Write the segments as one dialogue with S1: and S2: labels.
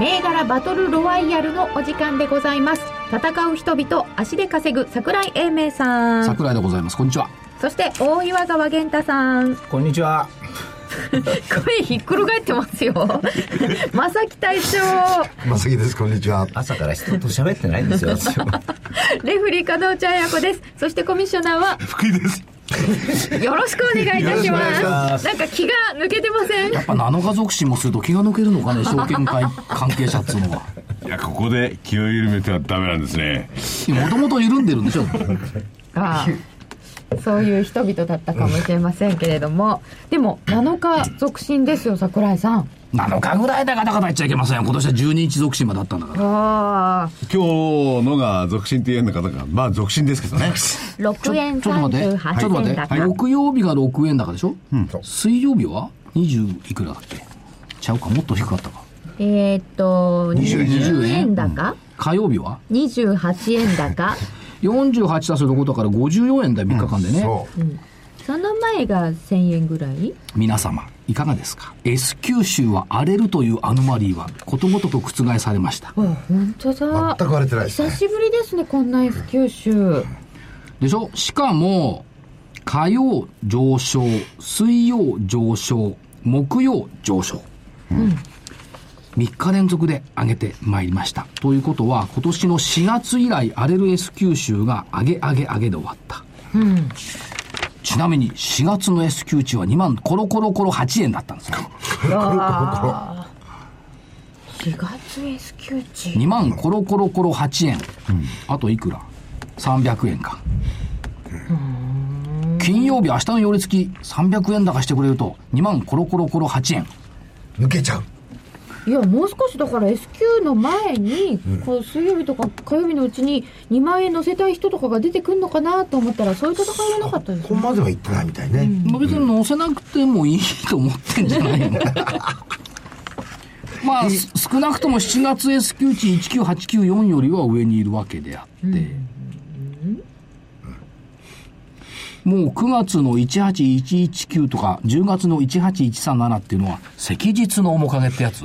S1: 銘柄バトルロワイヤルのお時間でございます戦う人々足で稼ぐ桜井英明さん
S2: 桜井でございます。こんにちは。
S1: そして大岩川源太さん
S3: こんにちは。
S1: 声ひっくり返ってますよ 正木隊長
S4: まさきです、こんにちは。
S3: 朝から人と喋ってないんですよ。
S1: レフリー加藤茶彩子ですそしてコミッショナーは
S4: 福井です。
S1: よろしくお願いいたしま
S4: す
S1: なんか気が抜けてません？
S2: やっぱ7日続進もすると気が抜けるのかね、証券会関係者っつうのは。
S5: いや、ここで気を緩めてはダメなんですね。
S2: もともと緩んでるんでしょ。
S1: ああそういう人々だったかもしれませんけれどもでも7日続進ですよ桜井さん
S2: 7日ぐらいでガタガタ言っちゃいけませんよ。今年は12日続進までだったんだから。
S1: ああ
S5: 今日のが続進って言えんのかなんか、まあ続進ですけどね。
S1: 6円
S2: ちょっと待って。ちょっ
S1: 38
S2: と待って。
S1: 円高、
S2: 木曜日が6円高でしょ、水曜日は ?20 いくらだっけ？ちゃうか、もっと低かったか。
S1: えーっと20円高、
S2: 火曜日は
S1: ？28円高
S2: 48足すとから54円だよ、3日間でね。
S4: そう。
S1: その前が1000円ぐらい？
S2: 皆様、いかがですか ?S 九州は荒れるというアノマリーはことごとく覆されました。
S1: あ本当だ
S4: 全く割れてないですね
S1: 久しぶりですねこんな S 九州
S2: でしょ？しかも、火曜上昇、水曜上昇、木曜上昇。3日連続で上げてまいりました。ということは、今年の4月以来、荒れる S 九州が上げ上げ上げで終わった。ちなみに、4月の S 九州は2万コロコロコロ8円だったんですよ。
S1: 4月 S 九地
S2: 2万コロコロコロ8円。あといくら ?300 円か。金曜日、明日の寄り付き300円高してくれると、2万コロコロコロ8円。
S4: 抜けちゃう。
S1: いやもう少しだから S q の前に、こう水曜日とか火曜日のうちに2万円乗せたい人とかが出てくるのかなと思ったらそういう戦いはなかったですね。
S4: ここまでは行ってないみたいね。
S2: まあ別に乗せなくてもいいと思ってんじゃないの まあ、す少なくとも7月 S q 値19894よりは上にいるわけであって、もう9月の18119とか、10月の18137っていうのは、赤日の面影ってやつ？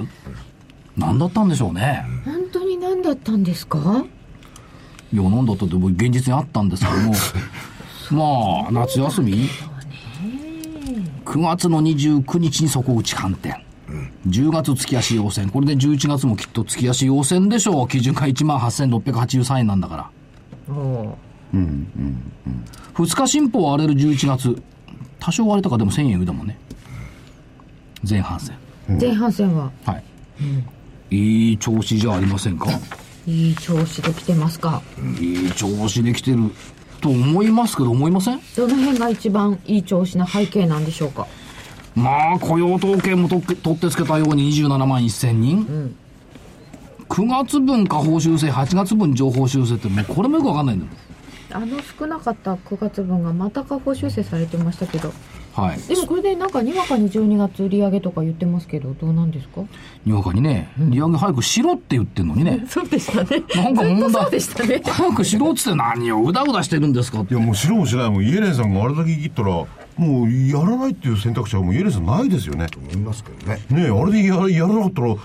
S2: 何だったんでしょうね。
S1: 本当に何だったんですか？
S2: いや、なんだったって、現実にあったんですけども、まあ、夏休み ?9 月の29日に底打ち反転。10月月足要線。これで11月もきっと月足要線でしょう。基準が18,683円なんだから。2日進歩は荒れる11月。多少割れたかでも1000円上だもんね。前半戦。
S1: 前半戦は
S2: はい。いい調子じゃありませんか？
S1: いい調子で来てますか
S2: いい調子できてると思いますけど、思いません？
S1: どの辺が一番いい調子な背景なんでしょうか？
S2: まあ、雇用統計もと取ってつけたように27万1000人。9月分下方修正、8月分上方修正って、もうこれもよくわかんないんだよ。
S1: あの少なかった9月分がまた下方修正されてましたけど
S2: はい。
S1: でもこれでなんかにわかに12月売り上げとか言ってますけどどうなんですか？
S2: にわかにね、利上げ早くしろって言ってんのにね。
S1: そうでしたね
S2: なんか 問題。
S1: そうでしたね
S2: 早くしろっつって何をうだうだしてるんですかって
S5: いや、もう知ろうもしない。もうイエレンさんがあれだけ切ったら、もうやらないっていう選択肢はもうイエレンさんないですよね。
S4: 思いますけどね。
S5: ねえ、あれでややらなかったら、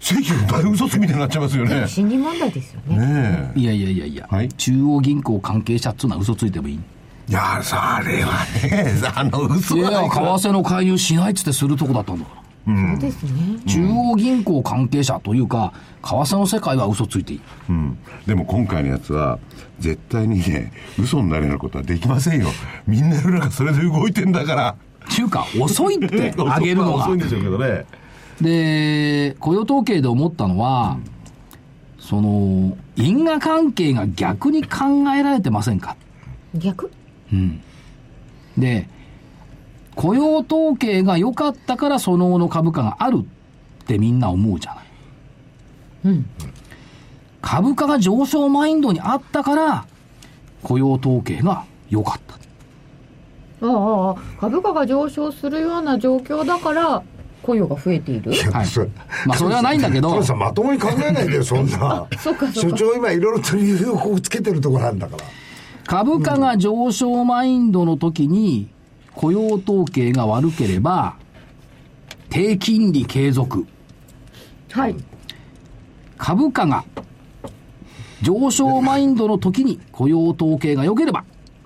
S5: 正規の大嘘つきみたいになっちゃいますよね。
S1: 心理問題ですよね
S5: ね
S2: いやいやいやいや、
S5: はい
S2: 中央銀行関係者っつうのは嘘ついてもいい。
S5: え。いや、それはね、あの、嘘
S2: いやいや、為。替の介入しないっつってするとこだったんだから。
S1: そうですね
S2: 中央銀行関係者というか、為替の世界は嘘ついていい。
S5: うん。でも今回のやつは、絶対にね、嘘になるようなことはできませんよ。みんな世の中それで動いてんだから。
S2: っていうか、遅いって、上げるのが
S5: 遅いん。でしょうけどね。
S2: で、雇用統計で思ったのは、その、因果関係が逆に考えられてませんか？
S1: 逆？
S2: で、雇用統計が良かったからその後の株価があるってみんな思うじゃない。株価が上昇マインドにあったから、雇用統計が良かった。
S1: ああ株価が上昇するような状況だから雇用が増えている？
S2: はい。
S4: それ
S2: まあそれはないんだけど。
S4: まともに考えないでよそんな。
S1: そうかそう
S4: 所
S1: か
S4: 長今いろいろと理由をつけてるところなんだから。
S2: 株価が上昇マインドの時に雇用統計が悪ければ、低金利継続。
S1: はい。
S2: 株価が上昇マインドの時に雇用統計が良ければ、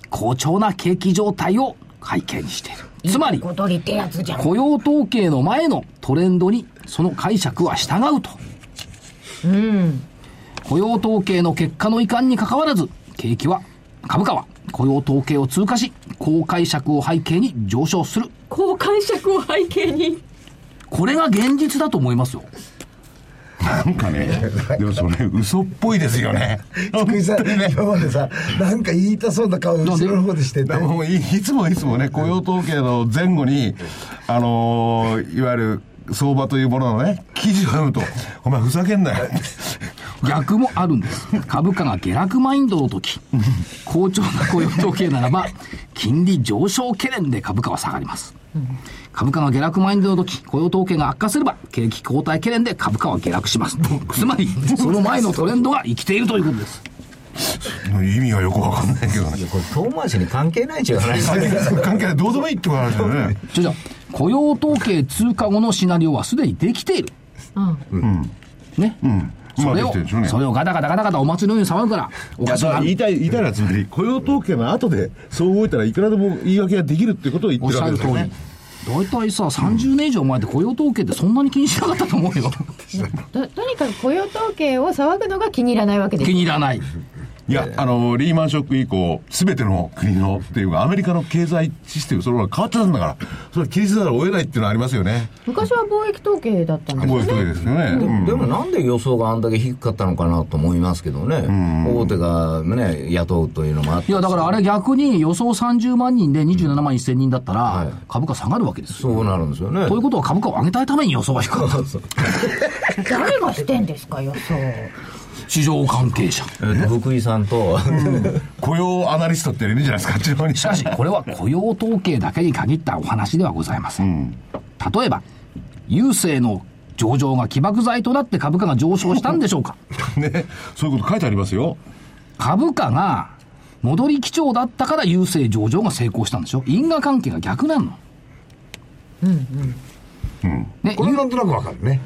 S2: 好調な景気状態を背景にしている。つまり、雇用統計の前のトレンドにその解釈は従うと。雇用統計の結果の遺憾にかかわらず、景気は、株価は雇用統計を通過し、高解釈を背景に上昇する。
S1: 高解釈を背景に
S2: これが現実だと思いますよ。
S5: なんかね、でもそれ嘘っぽいですよね。
S4: 福井さん
S5: ね
S4: 今までさなんか言いたそうな顔後ろの方でしてて
S5: いつもいつもね、雇用統計の前後に、あのーいわゆる相場というもののね、記事を読むと、お前ふざけんなよ。
S2: 逆もあるんです。株価が下落マインドの時、好調な雇用統計ならば、金利上昇懸念で株価は下がります。株価が下落マインドの時、雇用統計が悪化すれば、景気後退懸念で株価は下落します。つまり、その前のトレンドが生きているということです。
S5: 意味がよくわかんないけどね。
S3: これ遠回しに関係ないじゃないですか。
S5: 関係ない。どうでもいいってことなんですよね。
S2: じゃじゃ雇用統計通過後のシナリオはすでにできている。ね。それを、
S5: まあできてるでしょうね
S2: それをガタガタガタガタお祭りのように騒ぐから、お
S5: いや
S2: かしいな
S5: 言いたい、言いたいのはつまり、雇用統計の後で、そう動いたらいくらでも言い訳ができるってことを言ってる
S2: おっしゃる通り
S5: わけですよね。。
S2: 大体さ、30年以上前って雇用統計ってそんなに気にしなかったと思うよ。
S1: ととにかく雇用統計を騒ぐのが気に入らないわけです
S2: 気に入らない。
S5: いや、あの、リーマンショック以降、すべての国の、っていうか、アメリカの経済システム、それは変わってたんだから、それは切り捨てざるを得ないっていうのはありますよね。
S1: 昔は貿易統計だったんですね。
S5: いう時ですよね。うん。
S3: でもなんで予想があんだけ低かったのかなと思いますけどね、大手がね、雇うというのもあって、
S2: いや、だからあれ逆に予想30万人で27万1000人だったら
S3: はい、
S2: 株価下がるわけですよ。
S3: そうなるんですよね。
S2: ということは株価を上げたいために予想が低かった。
S1: 誰がしてんですか予想
S2: 市場関係者。
S3: えっと福井さんと、
S5: 雇用アナリストっているんじゃないですか、あっちの方に。
S2: しかし、これは雇用統計だけに限ったお話ではございません。例えば、郵政の上場が起爆剤となって株価が上昇したんでしょうか
S5: ね、そういうこと書いてありますよ。
S2: 株価が戻り基調だったから郵政上場が成功したんでしょ因果関係が逆なの。ね、
S4: これなんとなくわかるね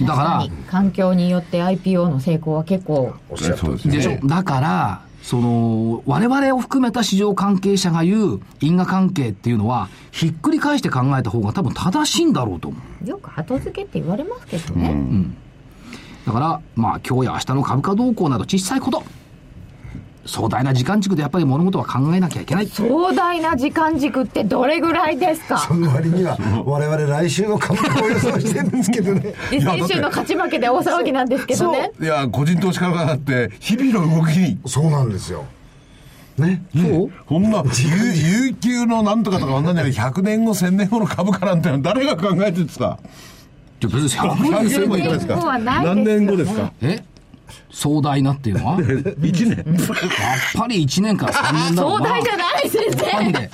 S2: だから、
S1: 環境によって IPO の成功は結構
S4: おっしゃる
S5: そうです
S2: でしょ？
S5: ね。
S2: だから、その、我々を含めた市場関係者が言う因果関係っていうのは、ひっくり返して考えた方が多分正しいんだろうと思う。
S1: よく後付けって言われますけどね、
S2: だから、まあ、今日や明日の株価動向など小さいこと。壮大な時間軸でやっぱり物事は考えなきゃいけない。
S1: 壮大な時間軸ってどれぐらいですか？
S4: その割には我々来週の株価を予想してるんですけどね。
S1: で先週の勝ち負けで大騒ぎなんですけどね。
S5: いや、個人投資家の方って、日々の動きに、
S4: そうなんですよ。ね？
S2: そう？
S5: こんな、有有給のなんとかとか、あんなんじゃない、100年後、1000年後の株価なんて誰が考えてるんですか？
S2: じゃあ別に100
S5: 100
S2: 年
S5: 年後いかがですか
S1: ？100年後はないですよ
S5: 何年後ですか？
S2: え？壮大なっていうのは？やっ
S5: ?1 年。
S2: ぱり1年から3年だろうな。
S1: 壮大じゃない先生
S2: なんで？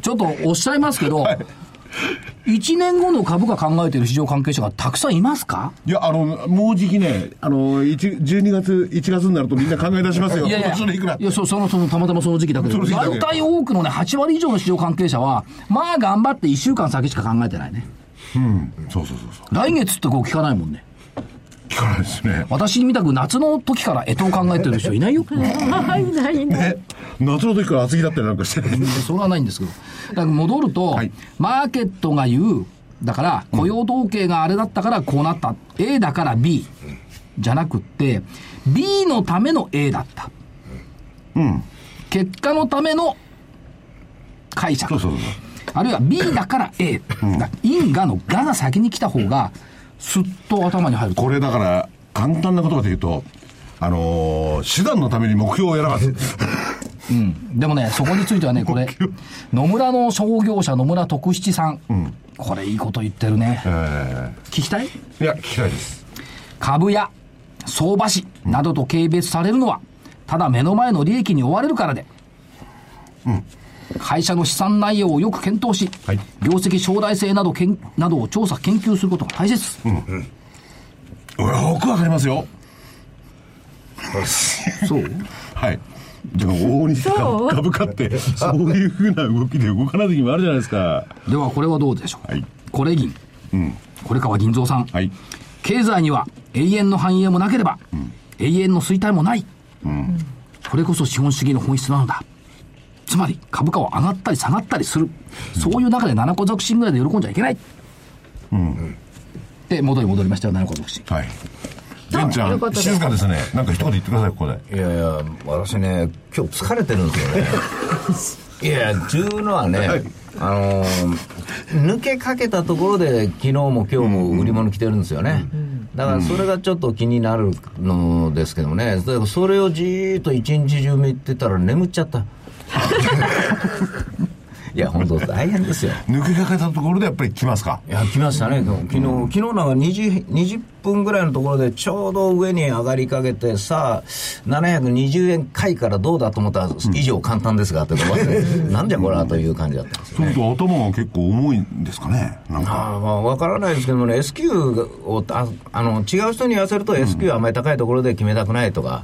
S2: ちょっとおっしゃいますけど、1年後の株価考えてる市場関係者がたくさんいますか？
S5: いや、あの、もうじきね、あの、1 12月、1月になるとみんな考え出しますよ。
S2: いやいや、
S5: いくら
S2: いやそその、その、たまたまその時期だけど、大体多くのね、8割以上の市場関係者は、まあ頑張って1週間先しか考えてないね。
S5: そうそうそうそう。
S2: 来月ってこう聞かないもんね。
S5: 聞かないですね。
S2: 私みたく夏の時から干支を考えてる人 いないよ。
S1: ないないない
S5: ね。夏の時から厚着だったりなんかしてね。
S2: それはないんですけど。だから戻ると、
S5: はい
S2: マーケットが言う、だから雇用統計があれだったからこうなった。A だから B。じゃなくって、B のための A だった。
S5: うん。
S2: 結果のための解釈。
S5: そうそうそう。
S2: あるいは B だから A。因果のがが先に来た方が、すっと頭に入ると。
S5: これだから、簡単な言葉で言うと、あのー手段のために目標を選ばず。
S2: でもね、そこについてはね、これ、野村の商業者野村徳七さん。これいいこと言ってるね。
S5: え
S2: 聞きたい？
S5: ーいや、聞きたいです。
S2: 株や相場師などと軽蔑されるのは、ただ目の前の利益に追われるからで、会社の資産内容をよく検討し、
S5: はい。
S2: 業績将来性などけんなどを調査研究することが大切。
S5: よくわかりますよ。
S2: そう？
S5: はい。でも、大西さん
S1: そう？
S5: 株価って、そういうふうな動きで動かない時もあるじゃないですか。
S2: ではこれはどうでしょう、
S5: はい。
S2: これ銀、これ川銀蔵さん、
S5: はい。
S2: 経済には永遠の繁栄もなければ、永遠の衰退もない、これこそ資本主義の本質なのだつまり株価は上がったり下がったりする、そういう中で七個属進ぐらいで喜んじゃいけない、で元に戻りましたよ七個属進
S5: はい。玄ちゃん、静かですね。なんか一言言ってください、ここで。
S3: いやいや、私ね、今日疲れてるんですよね。いや、ちゅうのはね、あのー抜けかけたところで、昨日も今日も売り物来てるんですよね。だからそれがちょっと気になるのですけどもね、だからそれをじーっと一日中見てたら眠っちゃった。いや、本当大変ですよ。
S5: 抜けかけたところでやっぱり来ますか？
S3: いや、来ましたね、昨日、昨日なんか 20, 20分ぐらいのところで、ちょうど上に上がりかけて、さあ、720円買いからどうだと思ったら、以上簡単ですが、って なんじゃこれはという感じだったんですよ
S5: そうすると頭が結構重いんですかね。なんか。
S3: ああまあ、わからないですけどもね、S q をああの違う人に言わせると、S q はあまり高いところで決めたくないとか、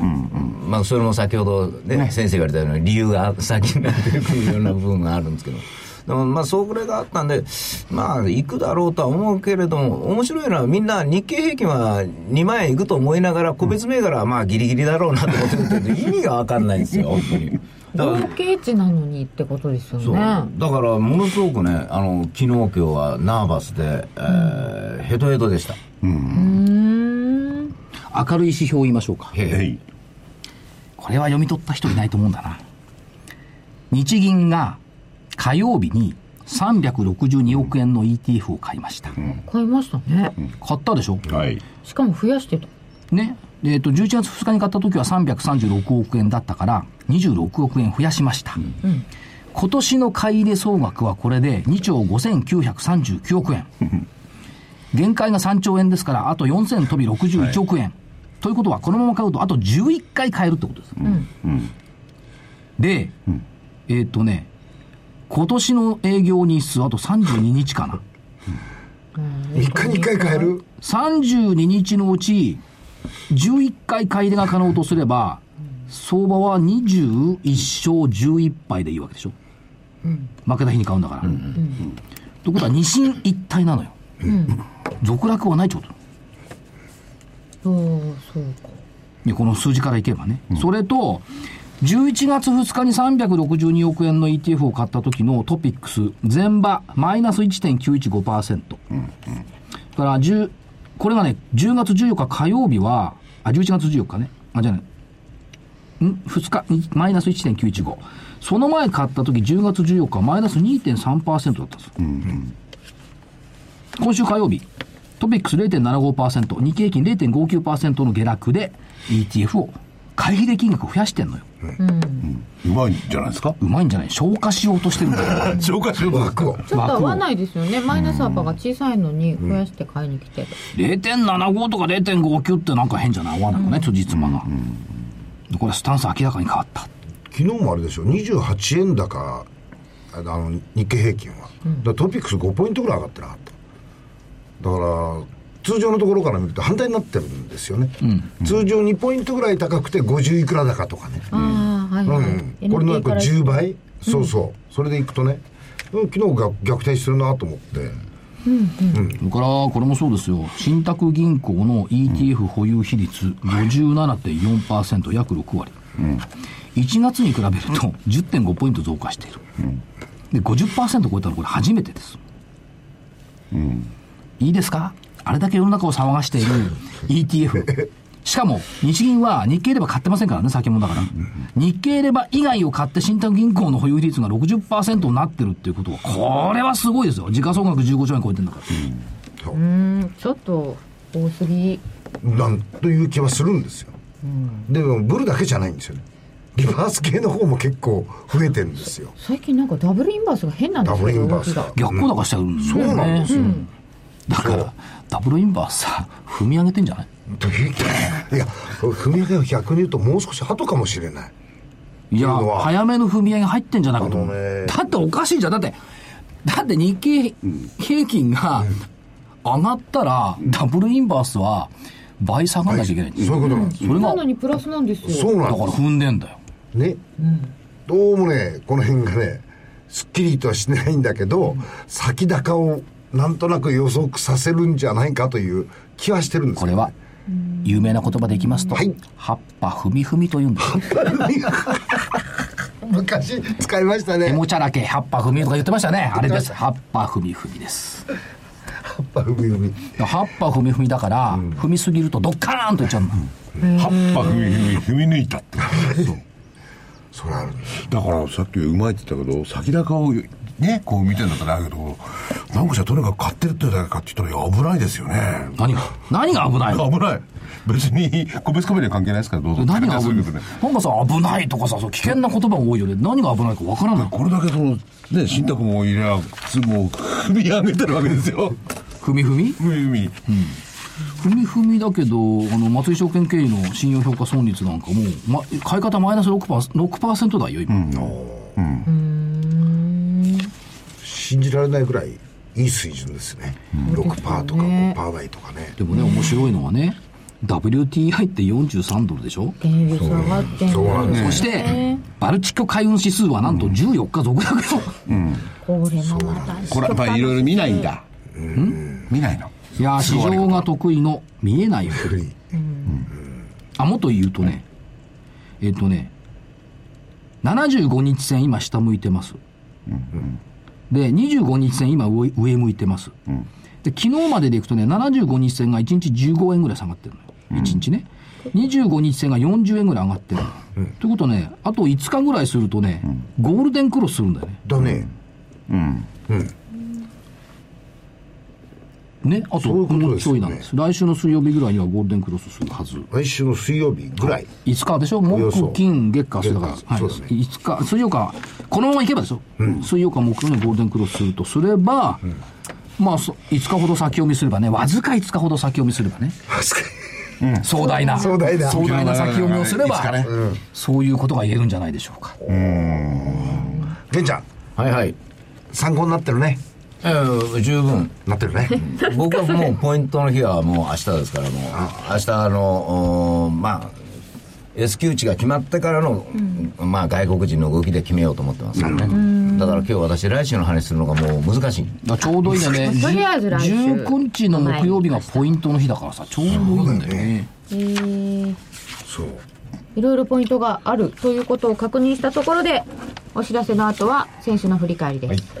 S3: まあ、それも先ほど、ね先生が言われたように、理由が先になってくるような部分があるんですけど。でもまあ、それがあったんで、まあ、行くだろうとは思うけれども、面白いのは、みんな日経平均は2万円行くと思いながら、個別銘柄はまあ、ギリギリだろうなと思ってるけど、意味がわかんないんですよ、本当に。
S1: 合計値なのにってことですよね。
S3: だからものすごくね、あの昨日、今日はナーバスで、えーヘトヘトでした。
S1: うーん。
S2: 明るい指標を言いましょうか
S5: い。
S2: これは読み取った人いないと思うんだな。日銀が火曜日に362億円の ETF を買いました、
S1: 買いましたね。
S2: 買ったでしょ、
S5: はい。
S1: しかも増やしてた。
S2: ね。でえっと、11月2日に買った時は336億円だったから26億円増やしました、今年の買い入れ総額はこれで2兆5939億円。限界が3兆円ですからあと4000飛び61億円、ということはこのまま買うとあと11回買えるってことです、で、えっとね今年の営業日数あと32日かな。
S4: 3日に1回買える
S2: ？32日のうち11回買い入れが可能とすれば、相場は21勝11敗でいいわけでしょ、負けた日に買うんだから。ということは二進一退なのよ、続落はないってことこの数字からいけばね、それと11月2日に362億円の ETF を買った時のトピックス前場マイナス1.915%、から10これがね10月14日火曜日はあ11月14日ね。あじゃないん？2日？にマイナス1.915その前買った時10月14日マイナス2.3%だったんです、今週火曜日トピックス0.75%日経平均0.59%の下落で ETF を買い入れ金額を増やしてんのよ。
S5: うまいんじゃないですか？
S2: うまいんじゃない？消化しようとしてるんだよ。
S5: 消化しようと
S4: 枠を。
S1: ちょっと合わないですよね。マイナス幅が小さいのに増やして買いに来て。る。
S2: 0.75とか0.59ってなんか変じゃない？合わないのね、辻褄が、これスタンス明らかに変わった。
S4: 昨日もあれでしょ。28円高あの日経平均は、だからトピックス5ポイントぐらい上がってなかっただから通常のところから見ると反対になってるんですよね、通常2ポイントぐらい高くて50いくら高とかね、
S1: ああ、はいはい。
S4: うん、これの約
S1: NT から
S4: 10倍、そうそう。それでいくとね。うん昨日が逆転するなと思って。
S2: それからこれもそうですよ。信託銀行の ETF 保有比率57.4%約6割、1月に比べると10.5ポイント増加している、で50%超えたのこれ初めてです、いいですか？あれだけ世の中を騒がしている ETF しかも日銀は日経レバ買ってませんからね先物だから、日経レバ以外を買って信託銀行の保有比率が60%になってるっていうことはこれはすごいですよ。時価総額15兆円超えてるんだから、
S1: うん、ちょっと多すぎ。
S4: なんという気はするんですよ、でもブルだけじゃないんですよね。リバース系の方も結構増えてるんですよ。
S1: 最近なんかダブルインバースが変なんですよ、
S4: ダブルインバース
S1: が。
S2: 逆効高しちゃうんですよね、
S4: そうなんですよ、
S2: だからダブルインバースさ踏み上げてんじゃない？
S4: といういや踏み上げは逆に言うともう少し後かもしれない。
S2: いや早めの踏み上げ入ってんじゃないかと思う、だっておかしいじゃん。だってだって日経平均が上がったら、ダブルインバースは倍下がんなきゃいけない。んですよ、
S4: そういうことなんです。
S2: それが
S1: なのにプラスなんですよ。
S4: そうなん
S2: だから踏んでんだよ。
S4: ね、どうもねこの辺がねすっきりとはしないんだけど、先高をなんとなく予測させるんじゃないかという気はしてるんですけど。ね
S2: これは有名な言葉でいきますと、
S4: はい。
S2: 葉っぱ踏み踏みというんです。よ
S4: 昔使いましたね。
S2: エモチャラケ葉っぱ踏みとか言ってましたね。あれです。葉っぱ踏み踏みです。
S4: 葉っぱ踏み踏み。
S2: 葉っぱ踏み踏みだから、踏みすぎるとドッカーンといっちゃう
S5: 葉っぱ踏み踏み踏み抜いたって。
S4: それあるんです
S5: だからさっきうまいって言ったけど先高をねこう見てんだったらだけどなんかじゃとにかく買ってるってだけかって言ったら危ないですよね。
S2: 何が？何が危ない？の
S5: 危ない。別に個別カメラに関係ないですからどうぞ。
S2: 何が危ない？なんかさ危ないとかさそう危険な言葉が多いよね。何が危ないかわからない。
S5: これだけそのね信託も入れゃ普通もう踏み上げてるわけですよ。
S2: 踏み踏み？
S5: 踏み踏み。
S2: 踏み踏みだけどあの松井証券経理の信用評価損率なんかも、ま、買い方マイナス 6%, 6台よ今、
S4: 信じられないぐらいいい水準ですね、6%とか5%台とかね。
S2: でもね面白いのはね WTI って43ドルでしょ、
S1: 原油下がって。ん
S4: そうなんです。
S2: そしてバルチック海運指数はなんと14日続落よ、
S1: これもまた
S5: これやっぱりいろいろ見ないんだ。うん。見ないの？
S2: いやー市場が得意の見えないよ。
S4: 古い。
S2: あもっと言うとねえっ、とね75日線今下向いてます、で25日線今上上向いてます、で昨日まででいくとね75日線が1日15円ぐらい下がってるのよ、1日ね。25日線が40円ぐらい上がってるの、ということはねあと5日ぐらいするとね、ゴールデンクロスするんだよね。
S4: だね
S2: ねあと
S4: そういうこと
S2: もう
S4: ですよね。
S2: ちょいなんです。来週の水曜日ぐらいにはゴールデンクロスするはず。
S4: 来週の水曜日ぐらい。
S2: 5日でしょ？木金月火水だから、はい、
S4: そうですね。
S2: 5日。水曜かこのままいけばですよ、水曜か木曜にゴールデンクロスするとすれば、まあそ5日ほど先読みすればねわずか5日ほど先読みするばね。壮大な。
S4: 壮大な。
S2: 壮大な先読みをすれば、
S5: 5日ね。
S2: そういうことが言えるんじゃないでしょうか、
S4: 玄ちゃん。
S3: はいはい。
S4: 参考になってるね
S3: えー十分。
S4: なってるね。
S3: 僕はもうポイントの日はもう明日ですから、もう、明日あの、まあ、S q 値が決まってからの、まあ外国人の動きで決めようと思ってますからね。だから今日私来週の話するのがもう難しい。
S2: だからちょうどいいよね。
S1: とりあえず来週。
S2: 19日の木曜日がポイントの日だからさちょうどいいんだよね。
S1: えー。
S4: そう。
S1: いろいろポイントがあるということを確認したところでお知らせの後は選手の振り返りです、
S6: こ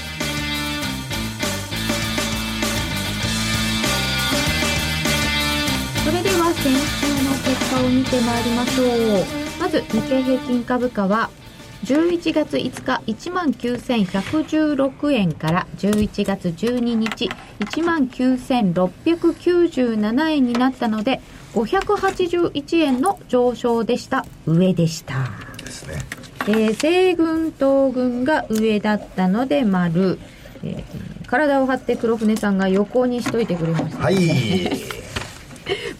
S1: それでは先週の結果を見てまいりましょう。まず日経平均株価は11月5日1万9116円から11月12日1万9697円になったので581円の上昇でした。上でした。
S4: ですね。
S1: えー西軍東軍が上だったので丸、えー体を張って黒船さんが横にしといてくれました、
S4: はい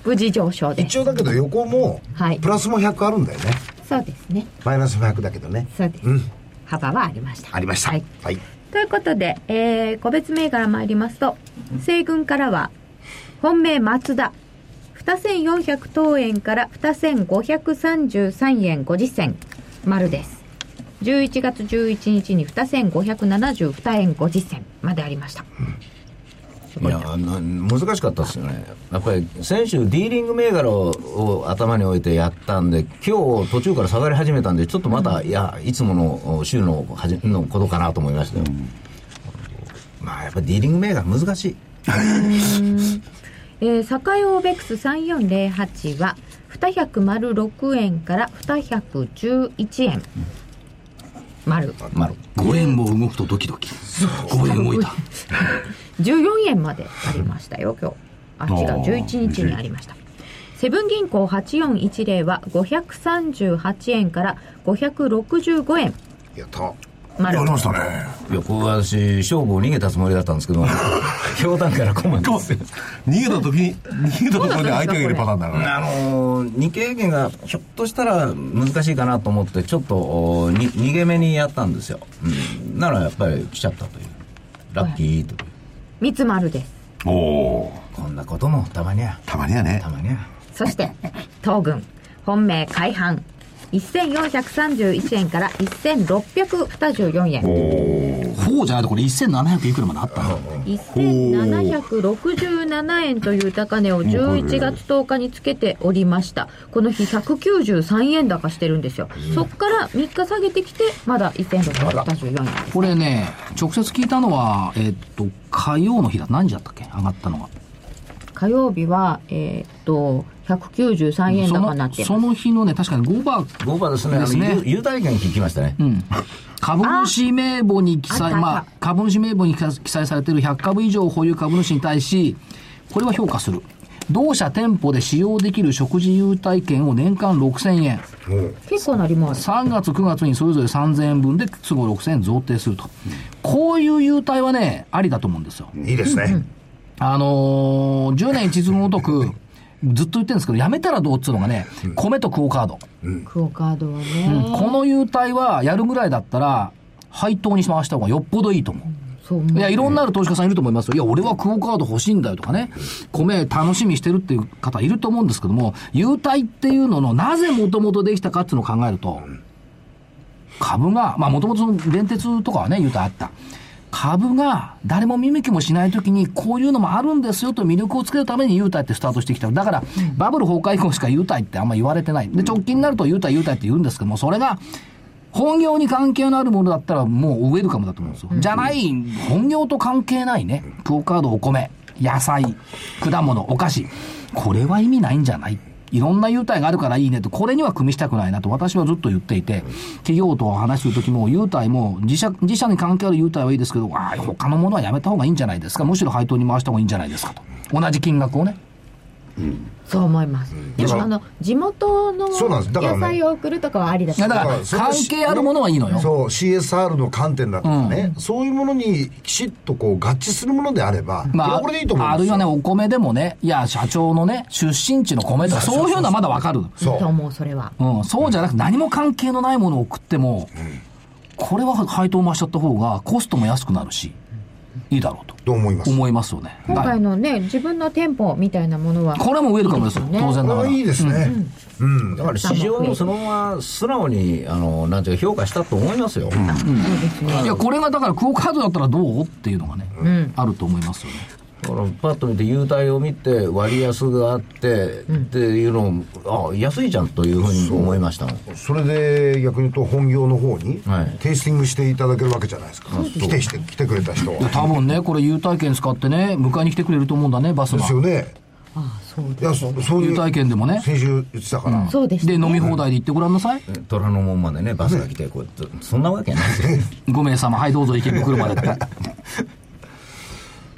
S1: 無事上昇です。
S4: 一応だけど横も
S1: はい。
S4: プラスも100あるんだよね。
S1: そうですね。
S4: マイナスも100だけどね。
S1: そうです、
S4: うん。
S1: 幅はありました。
S4: ありました。
S1: はい、
S4: はい。
S1: ということで、えー、個別銘柄参りますと、西軍からは、本命松田、2400等円から2533円50銭、丸です。11月11日に2572円50銭までありました。
S3: いやな難しかったですよね、やっぱり先週、ディーリング銘柄をを頭に置いてやったんで、今日途中から下がり始めたんで、ちょっとまた、いや、いつもの週のはじのことかなと思いましたよ、まあやっぱりディーリング銘柄、難しい。
S1: えー、堺オーベックス3408は、206円から211円。丸。
S3: 丸
S2: 5円も動くとドキドキ。5円動いた。
S1: 14円までありましたよ、今日。あ、違う、11日にありました。セブン銀行8410は538円から565円。
S4: やった。
S1: 丸
S5: やりましたね。
S3: いや、これ私、勝負を逃げたつもりだったんですけど、氷段からコマンですよ。
S5: 逃げた時に、逃げたところで相手がいるパターンだから。
S3: あのー日経平均がひょっとしたら難しいかなと思って、ちょっとおに逃げ目にやったんですよ。うん、ならやっぱり来ちゃったという。ラッキーという。
S1: 三つ丸です。
S5: おお
S3: こんなこともたまにゃ、
S5: たまにはね
S3: た。まにゃ。
S1: そして、東軍、本命改版。1431円から1624円。
S2: ほうじゃないとこれ1700いくらまであったの
S1: ？1767円という高値を11月10日につけておりました。この日193円高してるんですよ。そっから3日下げてきて、まだ1624円。
S2: これね、直接聞いたのは、えっと、火曜の日だ。何時だったっけ？上がったのが。
S1: 火曜日は、えーっと、193円
S2: そ
S1: 高になって
S2: のそ。の日のね、確かに5番、
S3: ゴーバーですね。あの
S2: ですね
S3: 優優待券聞きましたね。
S2: うん、株主名簿に記載、まあ、株主名簿に記載記載されている100株以上保有株主に対し、これは評価する。同社店舗で使用できる食事優待券を年間6000円。
S1: 結構なります。
S2: 3月、9月にそれぞれ3000円分で都合6000円贈呈すると。こういう優待はね、ありだと思うんですよ。
S4: いいですね。
S2: あのー、10年一途のごとく、ずっと言ってるんですけど、やめたらどうっつうのがね、米とクオカード。
S1: クオカードは
S2: うん
S1: ね。
S2: この優待はやるぐらいだったら、配当に回した方がよっぽどいいと思う。いや、いろんなある投資家さんいると思いますよ。いや、俺はクオカード欲しいんだよとかね。米楽しみにしてるっていう方いると思うんですけども、優待っていうののなぜもともとできたかっていうのを考えると、株が、まあもともとその電鉄とかはね、優待あった。株が誰も見向きもしないときにこういうのもあるんですよと魅力をつけるために優待ってスタートしてきた。だから、バブル崩壊以降しか優待ってあんま言われてない。で、直近になると優待優待って言うんですけども、それが本業に関係のあるものだったらもうウェルカムだと思うんですよ。じゃない、本業と関係ないね。クオカード、お米、野菜、果物、お菓子。これは意味ないんじゃない？いろんな優待があるからいいねと、これには組みしたくないなと私はずっと言っていて、企業と話するときも優待も自社、自社に関係ある優待はいいですけど、ああ、他のものはやめた方がいいんじゃないですか。むしろ配当に回した方がいいんじゃないですかと。同じ金額をね。
S1: そう思います。でも、あの、地元の
S4: そうなんです。だからね。
S1: 野菜を送るとかはありだ
S2: だから、関係あるものはいいのよ。
S4: そう CSR の観点だとかね、そういうものにきちっとこう合致するものであれば、
S2: まあ、
S4: これでいいと思
S2: あるいはね、お米でもね、いや、社長のね、出身地の米とか、そういうのはまだわかる。
S4: そう。
S1: と思う、それは。
S2: うん、そうじゃなくて何も関係のないものを送っても、これは配当回しちゃった方がコストも安くなるし、いいだろうと
S4: と思います。
S2: 思いますよね。
S1: 今
S2: だ
S1: 回のね、自分の店舗みたいなものは。
S2: これはもうウェルカムですよ、
S1: いいですよね。
S2: 当然ながら。
S4: これはいいですね、うん。
S3: だから市場もそのまま素直に、あの、なんていうか評価したと思いますよ。
S2: いや、これがだからクオカードだったらどう？っていうのがね、あると思いますよね。
S3: だからパッと見て優待を見て割安があって、っていうのをあ安いじゃんというふうに思いました
S4: それで逆に言うと本業の方に
S3: はい。
S4: テイスティングしていただけるわけじゃないですか、来てして来てくれた人は。
S2: 多分ね、これ優待券使ってね、迎えに来てくれると思うんだね、バスが
S4: です。よね。
S1: ああ、そう
S4: いや
S1: です。
S4: そそういう
S2: 優待券でもね。
S4: 先週言ってたから、
S2: で、
S1: そうですね。
S2: 飲み放題で行ってごらんなさい。
S3: 虎ノ門までねバスが来てこうやってそんなわけないですよ。
S2: 5名様、はい、どうぞ池袋までって。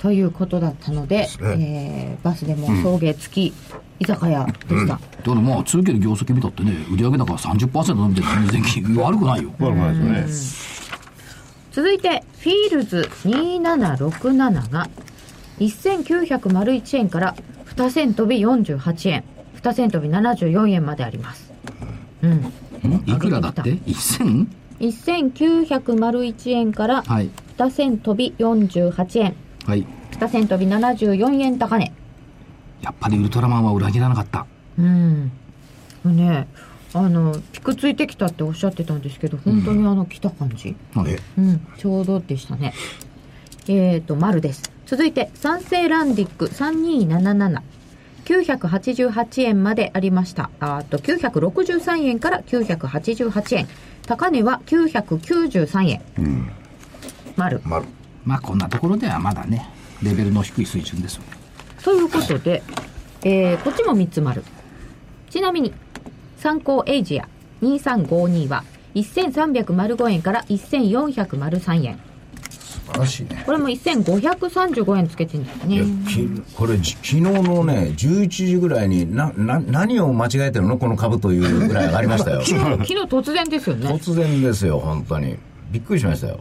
S1: ということだったので、えーバスでも送迎付き居酒屋でした。
S2: だからまあ、続ける業績見たってね、売上高30%伸びてるの全然悪くないよ。
S5: 悪くないですよね。
S1: 続いて、フィールズ2767が、1901円から2銭飛び48円、2銭飛び74円まであります。うん。
S2: ん？いくらだって ?1000?
S1: 1901円から
S2: はい。
S1: 2銭飛び48円。
S2: はい。
S1: 2銭飛び74円高値。
S2: やっぱりウルトラマンは裏切らなかった。
S1: うん。ねあの、ピクついてきたっておっしゃってたんですけど、本当にあの、来た感じ。
S2: はい
S1: うん、ちょうどでしたね。えーと、丸です。続いて、三成ランディック3277。988円までありました。ああと、963円から988円。高値は993円。丸。
S4: 丸
S2: まあこんなところではまだね、レベルの低い水準ですよね。
S1: ということで、えーこっちも3つ丸。ちなみに、参考エイジア2352は、1305円から1403円。
S4: 素晴らしいね
S1: これも1535円つけてるんですね。
S3: きこれじ昨日のね11時ぐらいになな何を間違えてるの？この株というぐらい上がりましたよ
S1: 昨日、昨日突然ですよね。
S3: 突然ですよ本当にびっくりしましたよ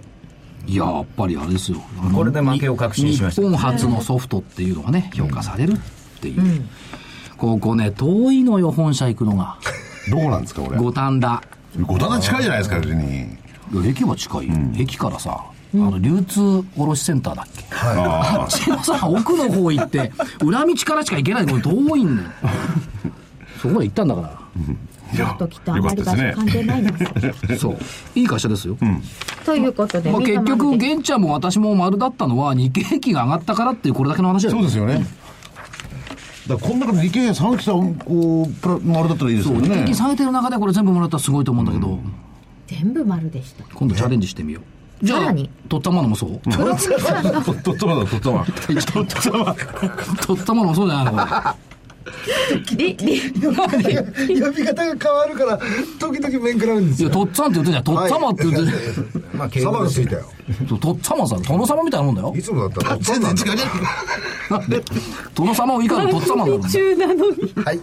S2: いややっぱりあれですよ。
S3: これで負けを確信しました。
S2: 日本初のソフトっていうのがね、評価されるっていう。ここね、遠いのよ、本社行くのが。
S5: どこなんですかこれ？
S2: 五反田。
S5: 五反田近いじゃないですか別に。
S2: いや駅は近いよ、駅からさ、あの流通卸センターだっけ、あっちのさ奥の方行って裏道からしか行けない。これ遠いんだよ。そこまで行ったんだか
S5: いや
S1: ときっとあ
S5: よ
S1: まり場所関係ないな。
S2: らそう。いい会社ですよ、
S1: ということで、
S2: まあ、結局玄ちゃんも私も丸だったのは日経平均が上がったからっていうこれだけの話だよ
S5: そうですよね。だからこの中で理系3期さんこうプラ丸だったらいいですよね。
S2: 日経平均下げてる中でこれ全部もらったらすごいと思うんだけど、
S1: 全部丸でした。
S2: 今度チャレンジしてみよう。じゃあ
S1: さらに。
S2: 取ったものもそう。
S5: と とったまだとったま
S2: 取ったものもそうじゃないのこれ
S1: り、り、
S4: 呼び方が変わるから時々面食らうんですよ
S2: いやとっつぁんって言ってんじゃんとっつぁまって言ってんじゃん
S3: まあ敬
S4: サバがついたよ
S2: とっさまさん、殿様みたいなもんだよ
S4: い。つもだったら全然違うね
S2: なんで、殿様を以下のとっさまなんだよ。
S1: 中なのに。
S4: はい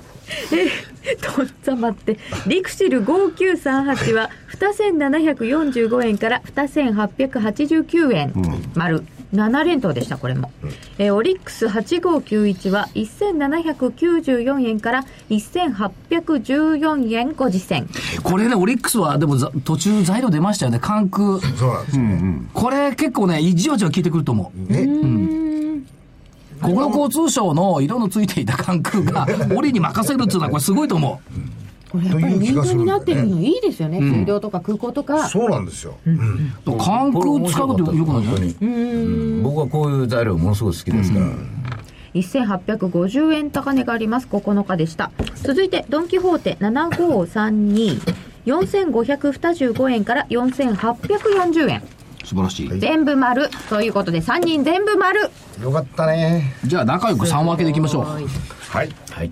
S1: とっさまって、リクシル5938は2745円から2889円。丸。7連投でした、これも。えーオリックス8591は1794円から1814円50銭。
S2: これね、オリックスは、でもざ途中材料出ましたよね、関空。
S4: そうなんですよ
S2: これ結構ね、じわじわ効いてくると思う。
S4: ね
S2: 国土交通省の色のついていた関空が、折に任せるっていうのはこれすごいと思
S1: これやっぱり人気になってるのいいですよね。水道とか空港とか。
S4: そうなんですよ。
S2: 関空使うとよくない？
S3: 僕はこういう材料ものすごく好きですから、
S1: 1850円高値があります。9日でした。続いてドン・キホーテ7532 4525円から4840円。
S2: 素晴らしい。
S1: 全部丸。ということで3人全部丸。
S4: よかったね。
S2: じゃあ仲良く3分けでいきましょう。
S4: はい。
S3: はい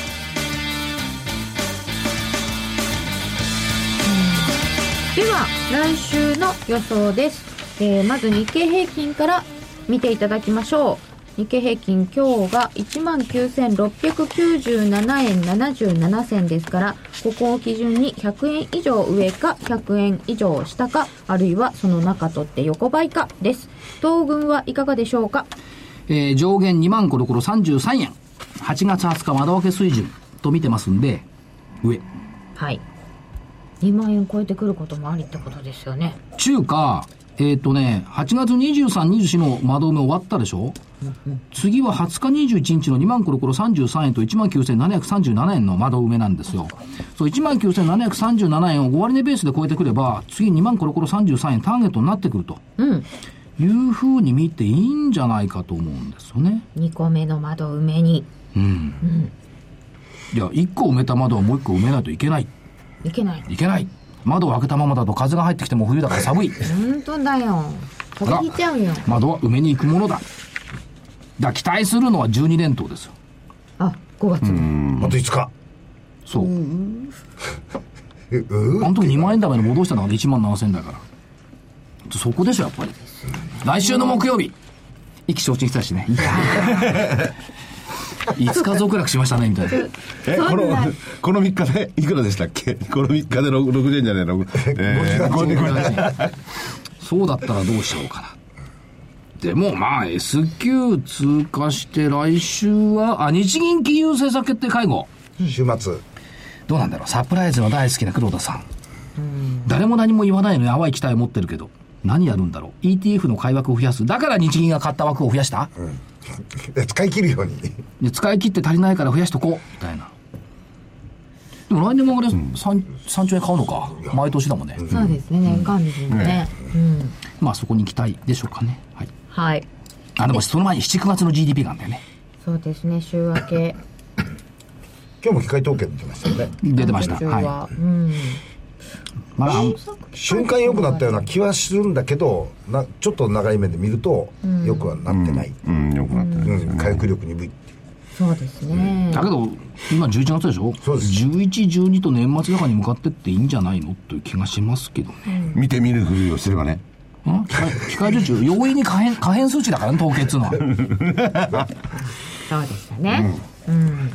S1: では来週の予想です、えーまず日経平均から見ていただきましょう。日経平均今日が19,697円77銭ですからここを基準に100円以上上か100円以上下かあるいはその中取って横ばいかです。東軍はいかがでしょうか？
S2: えー上限2万コロコロ33円。8月20日窓分け水準と見てますんで、上。
S1: はい2万円超えてくることもありってことですよね
S2: 中華、えっ、とね、8月23、24の窓埋め終わったでしょ？次は20日21日の2万コロコロ33円と1万9737円の窓埋めなんですよ。そう、1万9737円を5割値ベースで超えてくれば、次2万コロコロ33円ターゲットになってくると。いうふうに見ていいんじゃないかと思うんですよね。
S1: 2個目の窓埋めに
S2: いや、1個埋めた窓はもう1個埋めないといけない。
S1: いけない
S2: いけない。窓を開けたままだと風が入ってきても冬だから寒い。
S1: 本当だよ風邪ひいちゃうよ
S2: 窓は埋めに行くものだ。だから期待するのは12連投ですよ。
S1: あ5月の
S4: あと5日。
S2: そう。
S4: え、う
S2: あの時2万円台まで戻したのが1万7000円だから。そこでしょ、やっぱり。来週の木曜日。意気消沈したしね。いやー 5日続落しましたね、みたいな。
S5: え、この、この3日で、いくらでしたっけ？この3日で6 60円じゃねえの？えー、5
S2: そうだったらどうしようかな。でもまあ S q 通過して来週は、あ、日銀金融政策決定会合。
S4: 週末。
S2: どうなんだろうサプライズは大好きな黒田さん。誰も何も言わないのに淡い期待を持ってるけど、何やるんだろう ?ETF の買い枠を増やす。だから日銀が買った枠を増やした、
S4: え 使い切るように。
S2: で使い切って足りないから増やしとこう。みたいな。でも来年もあれ、3, 3兆円買うのか？毎年だもんね。
S1: そうですね年間ですもんねうん
S2: まあそこに期待でしょうかね。はい。
S1: はい
S2: あ、でもその前に7、9月の GDP があるんだよね。
S1: そうですね週明け
S4: 今日も機械統計出ましたよね。
S2: 出てました。
S1: 週
S2: はい。
S1: はうん
S2: まあ、
S4: 瞬間良くなったような気はするんだけど、なちょっと長い目で見ると、よくはなってない。
S5: うん、よくなってるんですよ
S4: うん、
S5: ね。
S4: 回復力鈍いっていう。
S1: そうですね。
S2: だけど、今11月でしょ？
S4: そうです。
S2: 11、12と年末高に向かってっていいんじゃないの？という気がしますけどね。
S5: 見て見ぬふりをしてればね。
S2: ん？機械機械受注、容易に可変、可変数値だからね、統計っつうのは。
S1: そうでしたね。うん。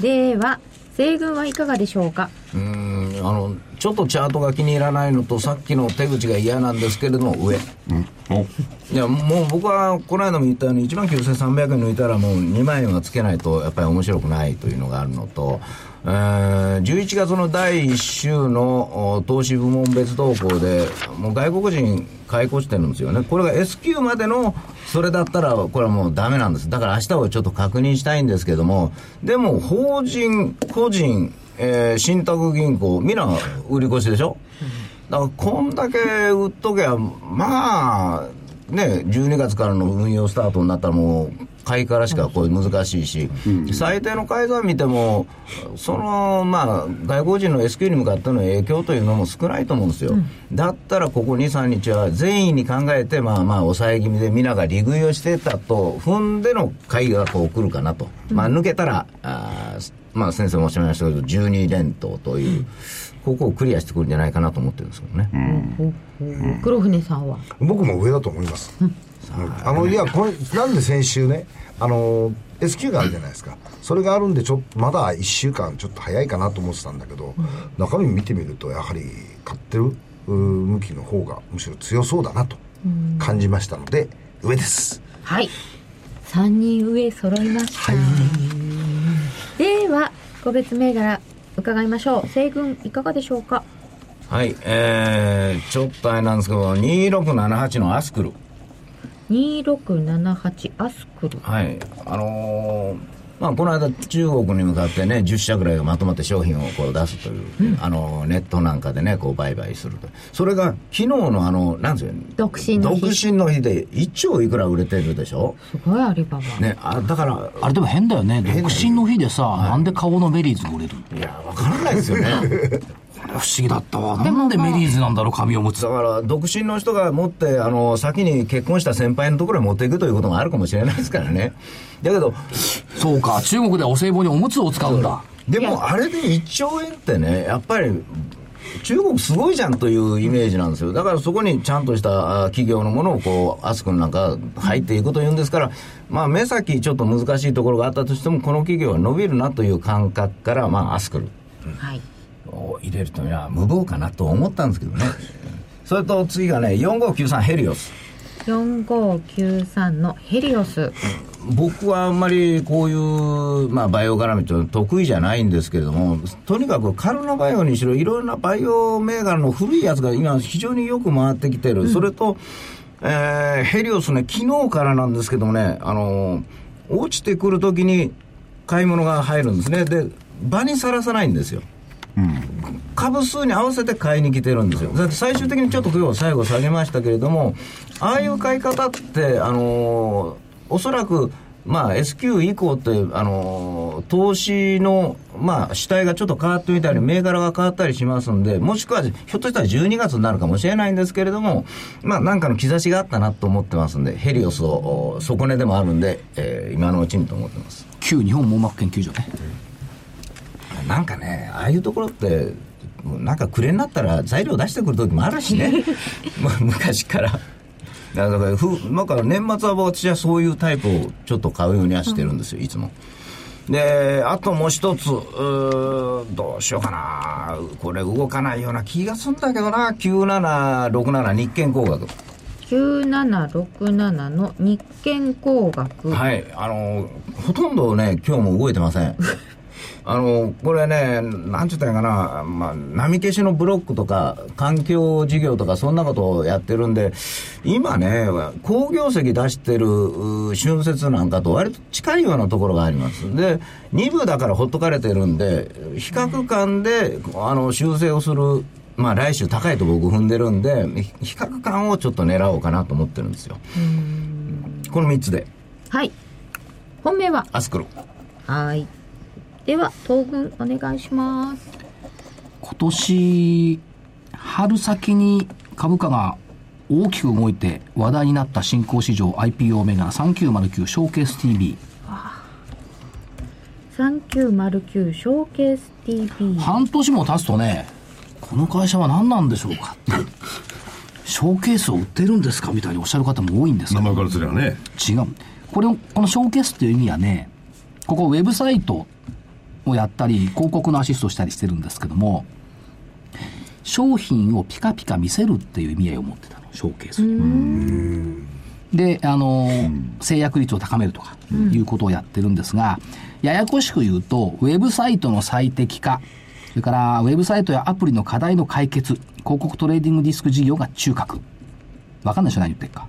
S1: では西軍はいかがでしょうか？
S3: うんあのちょっとチャートが気に入らないのとさっきの手口が嫌なんですけれども上。
S5: お。
S3: いやもう僕はこの間も言ったように1万9300円抜いたらもう2万円はつけないとやっぱり面白くないというのがあるのと、えー11月の第1週のお投資部門別動向でもう外国人買い越してるんですよね。これが S q までのそれだったらこれはもうダメなんです。だから明日はちょっと確認したいんですけどもでも法人個人、えー信託銀行みんな売り越しでしょ？だからこんだけ売っとけばまあね12月からの運用スタートになったらもう買いからしかこれ難しいし、最低の改ざん見てもそのまあ外国人の S q に向かっての影響というのも少ないと思うんですよ、だったらここ23日は善意に考えてまあまあ抑え気味で皆が利食いをしてたと踏んでの買いがこう来るかなと、まあ抜けたらあーまあ先生もおっしゃいましたけど12連投という、ここをクリアしてくるんじゃないかなと思ってるんですけどね、
S1: 黒船さんは？
S4: 僕も上だと思います。うんあの、い。や、これ、なんで先週ね、あの、S q があるじゃないですか。それがあるんで、ちょっと、まだ1週間ちょっと早いかなと思ってたんだけど、中身見てみると、やはり、買ってる向きの方が、むしろ強そうだなと感じましたので、上です。
S1: はい。3人上揃いました、では個別銘柄伺いましょう。西軍いかがでしょうか？
S3: はい。えー、ちょっとあれなんですけど2678のアスクル
S1: 2678アスクル。
S3: はい。あのーまあ、この間中国に向かってね10社ぐらいがまとまって商品をこう出すという、あのネットなんかでねこう売買すると。それが昨日のあのなんですよ
S1: 独身の日。
S3: 独身の日で1兆いくら売れてるでしょ？
S1: すごいアリババ、
S3: ねあだから
S2: あれでも変だよね。独身の日でさ、なんで顔のメリーズが売れるの？
S3: いやわからないですよね
S2: 不思議だったわ。なんでメリーズなんだろう、髪を持つ
S3: だ。から独身の人が持ってあの先に結婚した先輩のところに持っていくということもあるかもしれないですからね だけど
S2: そうか、中国ではお歳暮におむつを使うんだ。
S3: でもあれで1兆円ってねやっぱり中国すごいじゃんというイメージなんですよだからそこにちゃんとしたあ企業のものをこうアスクなんか入っていくというんですからまあ目先ちょっと難しいところがあったとしてもこの企業は伸びるなという感覚からまあアスクル
S1: はい
S3: を入れるというのは無謀かなと思ったんですけどね。それと次がね4593ヘリオス。
S1: 4593のヘリオス。
S3: 僕はあんまりこういう、まあ、バイオ絡みというのは得意じゃないんですけれども、とにかくカルナバイオにしろ、いろんなバイオ銘柄の古いやつが今、非常によく回ってきてる、それと、えーヘリオスね、昨日からなんですけどもね、あのー落ちてくるときに買い物が入るんですね、で、場にさらさないんですよ。株数に合わせて買いに来てるんですよ。だって最終的にちょっと今日最後下げましたけれども、ああいう買い方って、あのーおそらく、まあ S q 以降って、あのー投資の、まあ主体がちょっと変わってみたり、銘柄が変わったりしますんで、もしくはひょっとしたら12月になるかもしれないんですけれども、まあなんかの兆しがあったなと思ってますんで、ヘリオスを底値でもあるんで、えー今のうちにと思ってます。
S2: 旧日本網膜研究所ね。
S3: なんかね、ああいうところって、なんか暮れになったら材料出してくる時もあるしね、まあ昔から。だから、ふだから年末は私はそういうタイプをちょっと買うようにはしてるんですよ、いつも。で、あともう一つ、うーどうしようかな。これ動かないような気がするんだけどな。9767日経工学。
S1: 9767の日建工学
S3: はい、あの、ほとんどね、今日も動いてません。あの、これね、なんて言ったらいいかな、まあ、波消しのブロックとか、環境事業とか、そんなことをやってるんで、今ね、好業績出してるう春節なんかと割と近いようなところがあります。で、2部だからほっとかれてるんで、比較感で、あの、修正をする、まあ来週高いと僕踏んでるんで、比較感をちょっと狙おうかなと思ってるんですよ。この3つで、
S1: はい本命は？
S3: アスクロ。
S1: はいでは東軍お願いします
S2: 今年、春先に株価が大きく動いて話題になった新興市場 IPO 銘柄3909ショーケース TV。
S1: 3909ショーケース TV
S2: 半年も経つとね、この会社は何なんでしょうかって。ショーケースを売ってるんですかみたいにおっしゃる方も多いんですけど
S5: 名前からすればね。
S2: 違う。これを、このショーケースっていう意味はね、ここウェブサイトをやったり、広告のアシストしたりしてるんですけども、商品をピカピカ見せるっていう意味合いを持ってたの、ショーケース。で、あの、制約率を高めるとか、いうことをやってるんですが、ややこしく言うと、ウェブサイトの最適化、それから、ウェブサイトやアプリの課題の解決、広告トレーディングデスク事業が中核。わかんないでしょ何言ってるか。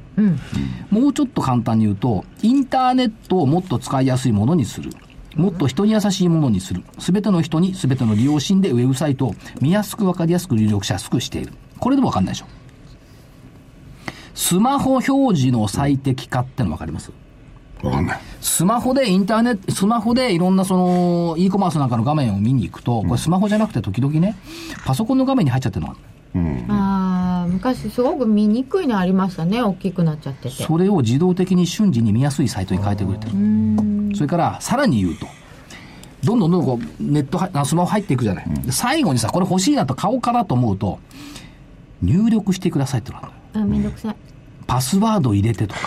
S2: もうちょっと簡単に言うと、インターネットをもっと使いやすいものにする。もっと人に優しいものにする。すべての人にすべての利用シーンでウェブサイトを見やすくわかりやすく入力しやすくしている。これでもわかんないでしょ。スマホ表示の最適化ってのわかります？
S5: わかんない。
S2: スマホでインターネット、スマホでいろんなその、e コマースなんかの画面を見に行くと、これスマホじゃなくて時々ね、パソコンの画面に入っちゃってるのがある
S1: あー昔すごく見にくいのありましたね大きくなっちゃってて
S2: それを自動的に瞬時に見やすいサイトに変えてくれてる。それから、さらに言うと、どんどんどんどんこうネットは、あスマホ入っていくじゃない。で最後にさ、これ欲しいなと買おうかなと思うと、入力してくださいってのがある
S1: めんどくさい
S2: パスワード入れてとか。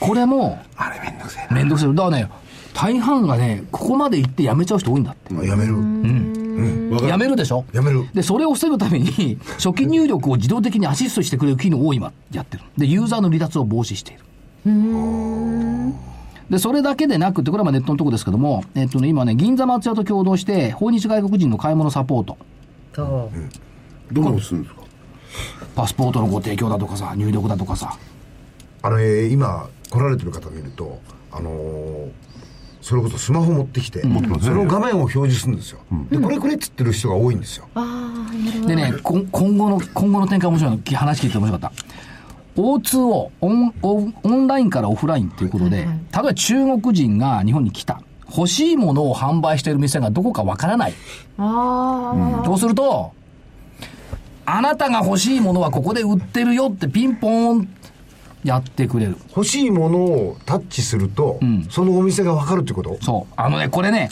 S2: これも、
S5: あれめんどくせえ
S2: めんどくさい。だからね、大半がね、ここまで行ってやめちゃう人多いんだって。
S4: まあやめる。
S5: な。
S2: やめるでしょ？
S4: やめる。
S2: で、それを防ぐために、初期入力を自動的にアシストしてくれる機能を今やってる。で、ユーザーの離脱を防止している。で、それだけでなくって、これはまあネットのとこですけども、えっとね、今ね、銀座松屋と共同して、訪日外国人の買い物サポート、
S5: どうするんですか？
S2: パスポートのご提供だとかさ、入力だとかさ、
S4: あの、えー今、来られてる方見ると、あのーそれこそスマホ持ってきて、その画面を表示するんですよ。で、これこれっつってる人が多いんですよ。
S2: でね、こ今後の、今後の展開面白いの、話聞いて面白かった。O2O、オン、オンオンラインからオフラインということで、
S1: はいはい
S2: 例えば中国人が日本に来た。欲しいものを販売している店がどこかわからない。
S1: あ
S2: そうすると、あなたが欲しいものはここで売ってるよってピンポーンやってくれる。
S4: 欲しいものをタッチすると、
S2: ん
S4: そのお店がわかるってこと？
S2: そう。あのね、これね、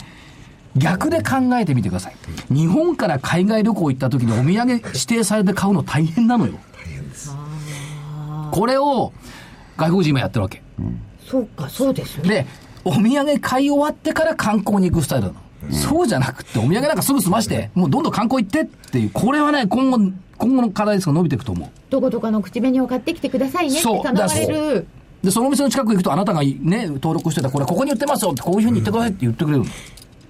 S2: 逆で考えてみてください。日本から海外旅行行った時にお土産 指定されて買うの大変なのよ。
S4: 大変です。
S2: これを外国人もやってるわけ。
S1: あそうかそうですね
S2: で、お土産買い終わってから観光に行くスタイルなの。そうじゃなくて、お土産なんかすぐ済まして、もうどんどん観光行ってっていう、これはね、今後、今後の課題ですが伸びていくと思う。
S1: どこどこの口紅を買ってきてくださいねって
S2: そう
S1: 頼まれる。
S2: で、そのお店の近く行くと、あなたがね、登録してた、これここに売ってますよって、こういうふうに言ってくださいって言ってくれる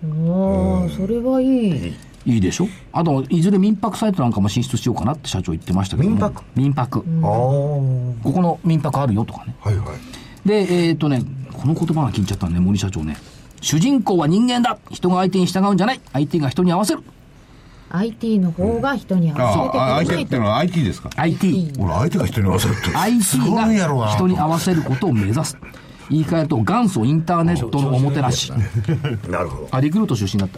S2: の。
S1: ああ、それはいい。
S2: いいでしょ？あと、いずれ民泊サイトなんかも進出しようかなって社長言ってましたけども。
S3: 民泊？
S2: 民泊。
S4: ああ、
S2: ここの民泊あるよとかね。
S4: はいはい。
S2: で、えっ、とね、この言葉が聞いちゃったね、森社長ね。主人公は人間だ人が相手に従うんじゃない相手が人に合わせる
S1: IT の方が人に合わせてく
S5: ああ
S1: ださいと
S5: 相手って。のは IT ですか
S2: ？IT。
S5: 俺相手が人に合わせるって
S2: IT が
S5: な
S2: 人に合わせることを目指す。言い換えると元祖インターネットのおもてなし。
S4: なるほど。
S2: あ、リクルート出身だっ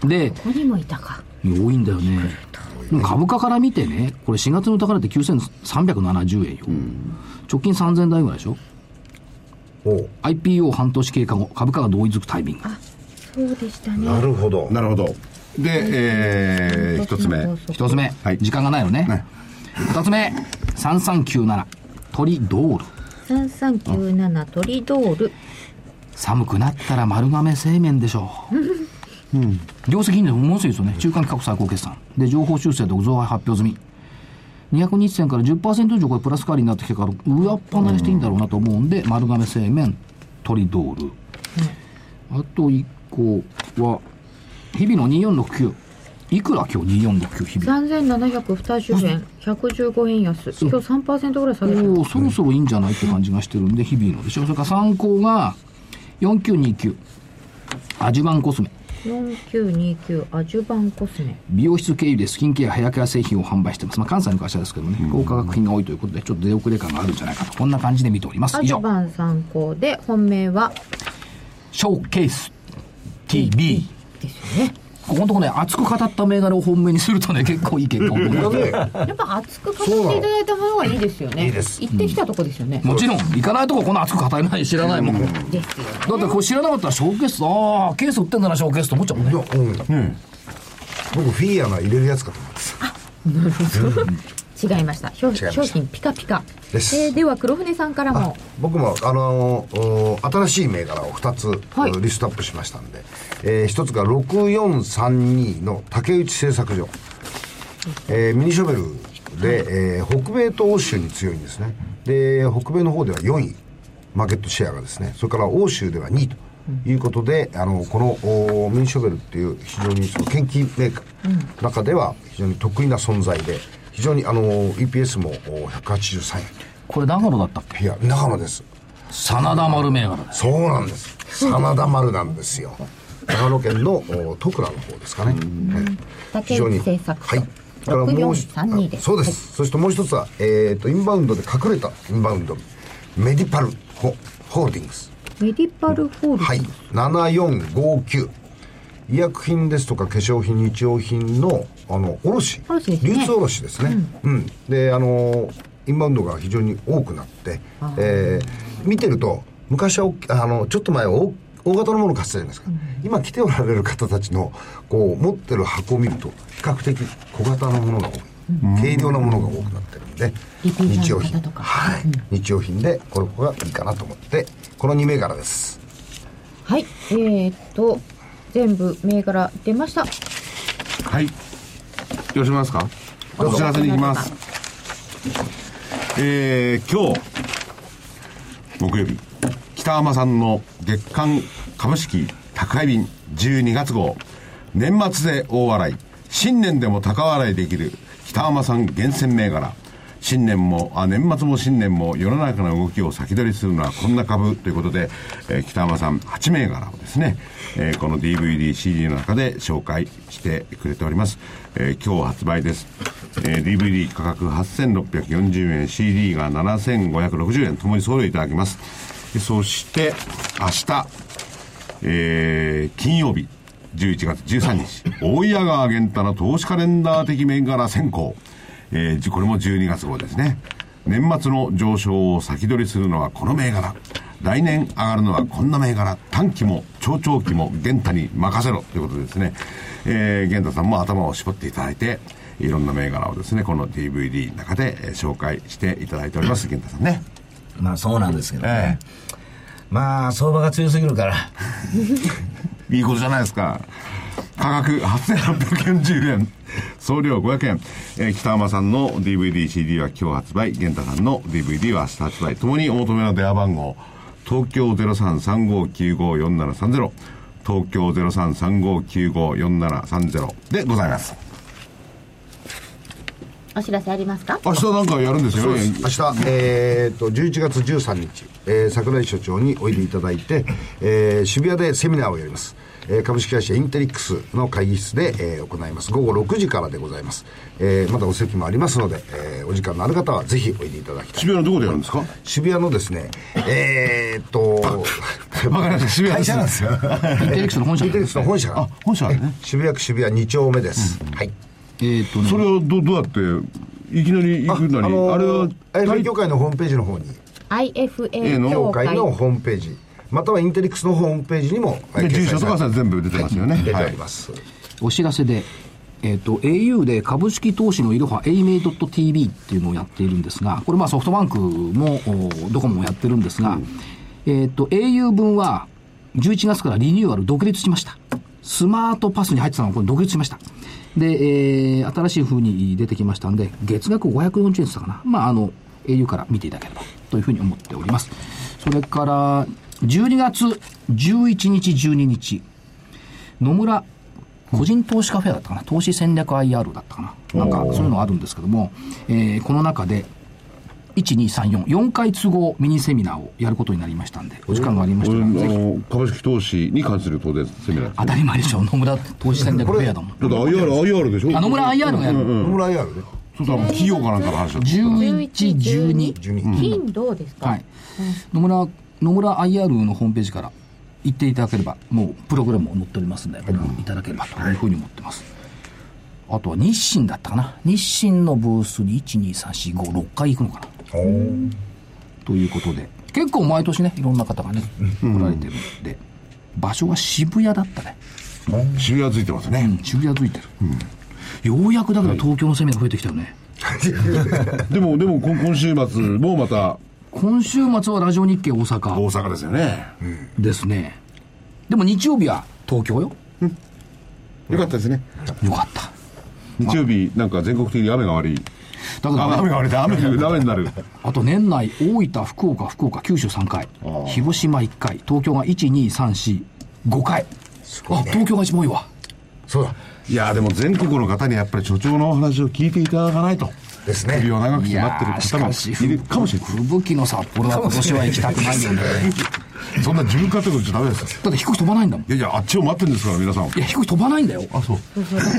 S2: た。で、
S1: ここにもいたか。
S2: 多いんだよね。株価から見てね、これ4月の高値って9370円よ。直近3000台ぐらいでしょ ?IPO 半年経過後、株価が同意づくタイミング。
S1: そうでしたね。
S4: なるほど。
S5: なるほどでえー、一つ目
S2: 一つ目、
S5: はい
S2: 時間がないのね。
S5: ね
S2: 二つ目、3397、鳥ドール。
S1: 3397トリドール。
S2: 寒くなったら丸亀製麺でしょう。業績いいんだよ、ものすごいですよね。中間企画最高決算。で、情報修正と増配発表済み。200日線から10%以上これプラス代わりになってきてから上っ離れしていいんだろうなと思うんで、丸亀製麺、トリドール。あと1個は、日々の2469。いくら今日2469日々。
S1: 3720円、115円安。今日3%ぐらい下げてる。
S2: おおそろそろいいんじゃないって感じがしてるんで、日々のでしょ。それから参考が4929。アジュバンコスメ。
S1: 4929アジュバンコスメ。
S2: 美容室経由でスキンケア、ヘアケア製品を販売してます。まあ、関西の会社ですけどね、高価格品が多いということで、ちょっと出遅れ感があるんじゃないかと。こんな感じで見ております。
S1: アジュ
S2: 以上、
S1: バン参考で、本命は、
S2: ショーケース TV。
S1: ですよね。
S2: ここのとこね、熱く語った銘柄を本命にするとね、結構いい結果を残る。
S4: これね、
S1: やっぱ熱く語っていただいた方がいいですよね。
S4: いいです
S1: 行ってきたとこですよね。
S2: もちろん、行かないとここんな熱く語れない知らないもん。だって
S1: ですよね。
S2: これ知らなかったらショーケース、ああ、ケース売ってんだな、ショーケースと思っちゃうもんね。
S4: いやうん。僕、フィギュアが入れるやつかと思ってた。
S1: 違いました。商
S4: 違いました。
S1: 商品ピカピカ。
S4: です。
S1: えーでは黒船さんからも。
S4: 僕も、あのお新しい銘柄を2つ、
S1: はい。
S4: リストアップしましたんで、え1つが6432の竹内製作所、えーミニショベルで、えー北米と欧州に強いんですね。で北米の方では4位。マーケットシェアがですね。それから欧州では2位ということで、あのこのおミニショベルっていう非常にその研究メーカーの中では非常に得意な存在で非常にあの EPS もお183円
S2: これ長野だったっけ？
S4: いや長野です
S2: 真田丸銘柄です。
S4: そうなんです。真田丸なんですよ。長野県のお戸倉の方ですかね。はい
S1: 竹内製作所。
S4: はい。からもう一
S1: 6432です。
S4: そうです。そしてもう一つは、えっ、と、インバウンドで隠れたインバウンド、メディパルホホールディングス。
S1: メディパルホールデ
S4: はい
S1: ィングス。。
S4: 7459。医薬品ですとか化粧品、日用品の、あの、卸。
S1: 卸ですね
S4: 流通卸ですね。うん。で、あの、インバウンドが非常に多くなって、えー見てると、昔はあの、ちょっと前は大大型のもの買ってたじゃないですか。今来ておられる方たちの、こう、持ってる箱を見ると、比較的小型のものが多い。軽量なものが多くなってるんで、
S1: リピーターの
S4: 日用品。
S1: 方とか
S4: はい。日用品で、これこがいいかなと思って、この2銘柄です。
S1: はい。えー、っと、全部銘柄出ました。
S5: はい。よろしくますか？お知らせに行きます。えー、今日、木曜日、北浜さんの月間株式宅配便12月号、年末で大笑い、新年でも高笑いできる北浜さん厳選銘柄、新年も、あ、年末も新年も世の中の動きを先取りするのはこんな株ということで、えー北浜さん8銘柄をですね、えーこの DVD、CD の中で紹介してくれております。えー今日発売です。えー DVD 価格8640円、CD が7560円、ともに送料いただきます。そして、明日、えー金曜日、11月13日、大谷川源太の投資カレンダー的銘柄選考。えーじこれも12月号ですね。年末の上昇を先取りするのはこの銘柄。来年上がるのはこんな銘柄。短期も長長期も源太に任せろということでですね。えー、源太さんも頭を絞っていただいて、いろんな銘柄をですね、この DVD の中で、えー紹介していただいております。源太さんね。
S3: まあそうなんですけどね。
S5: え
S3: まあ相場が強すぎるから。
S5: いいことじゃないですか。価格8840円。送料500円。えー北浜さんの DVD、CD は今日発売。玄太さんの DVD は明日発売。ともにお求めの電話番号。東京0335954730。東京0335954730でございます。
S1: お知らせありますか？
S5: 明日なんかやるんですよね。
S4: 明日、えー、と11月13日、えー桜井所長においでいただいて、えー渋谷でセミナーをやります、えー株式会社インテリックスの会議室で、えー行います。午後6時からでございます、えーまだお席もありますので、えーお時間のある方はぜひおいでいただきたい。
S5: 渋谷のどこでやるんですか？
S4: 渋谷のですねえー、っと
S5: わかりました。渋谷
S4: 会社なんですよ。
S2: インテリックスの本社
S4: インテリックスの本社が
S5: あ、本社あるね。
S4: 渋谷区渋谷2丁目です、はい
S2: えーっとね。
S5: それをどどうやって、いきなり行くなり、あれは、
S4: IFA 協会のホームページの方に。
S1: IFA
S4: 協
S1: 協会
S4: 会のホームページ。またはインテリックスのホームページにも
S5: で住所とか全部出てますよね。
S4: 出て
S5: はい。
S4: おります、
S2: お知らせで、えっ、と、au で株式投資のいろは aimei.tv っていうのをやっているんですが、これまあソフトバンクもおドコモもやってるんですが、えっ、と、au 分は11月からリニューアル独立しました。スマートパスに入ってたのがこれ独立しました。で、えー新しい風に出てきましたんで、月額540円って言ったかな。まあ、あの、au から見ていただければというふうに思っております。それから、12月11日、12日、野村個人投資カフェだったかな、投資戦略 IR だったかな、なんかそういうのがあるんですけども、えーこの中で、1、2、3、4、4回都合ミニセミナーをやることになりましたんで、お時間がありましたら、ぜ
S5: 株式投資に関する当然セミナー。
S2: 当たり前でしょ、野村投資戦略フェアだもん。
S5: だって IR、IR でしょ。
S2: あ野村 IR がやる、
S4: 野村 IR ね。
S5: そう多分企業かなんかの話だった
S2: 11、12、
S4: 12
S1: 金どうですか、
S2: はい、野村野村 IR のホームページから行っていただければ、もうプログラムも載っておりますんで、ご覧いただければというふうに思ってます。あとは日清だったかな？日清のブースに1、2、3、4、5、6回行くのかな？ということで、結構毎年ね、いろんな方がね、来られてるんで、場所は渋谷だったね。
S5: 渋谷ついてますね。
S2: うん、渋谷ついてる。ようやくだけど東京のセミナー増えてきたよね。
S5: でも、でも今今週末もまた
S2: 今週末はラジオ日経大阪
S5: 大阪ですよね。
S2: ですね。でも日曜日は東京よ。
S5: よかったですね。
S2: よかった。
S5: 日曜日、なんか全国的に雨が悪い。
S2: だけど、
S5: あ雨が悪いで雨になる。
S2: あと年内、大分、福岡、福岡、九州3回、広島1回、東京が1、2、3、4、5回。あ、東京が一番多いわ。
S4: そうだ
S5: いやーでも全国の方にやっぱり所長のお話を聞いていただかないと。
S4: ですね
S5: 首を長く
S2: い
S5: して待ってる
S2: やーし
S5: 方も
S2: かし、
S5: いるかもしれない。
S2: 吹雪の札幌は今年は行きたくないよね。
S5: そんな自分勝手なこと言っちゃダメですよ。
S2: だって飛行機飛ばないんだもん。い
S5: いやいや、あっちを待ってるんですから、皆さん。
S2: や、飛行機飛ばないんだよ。あ、そう。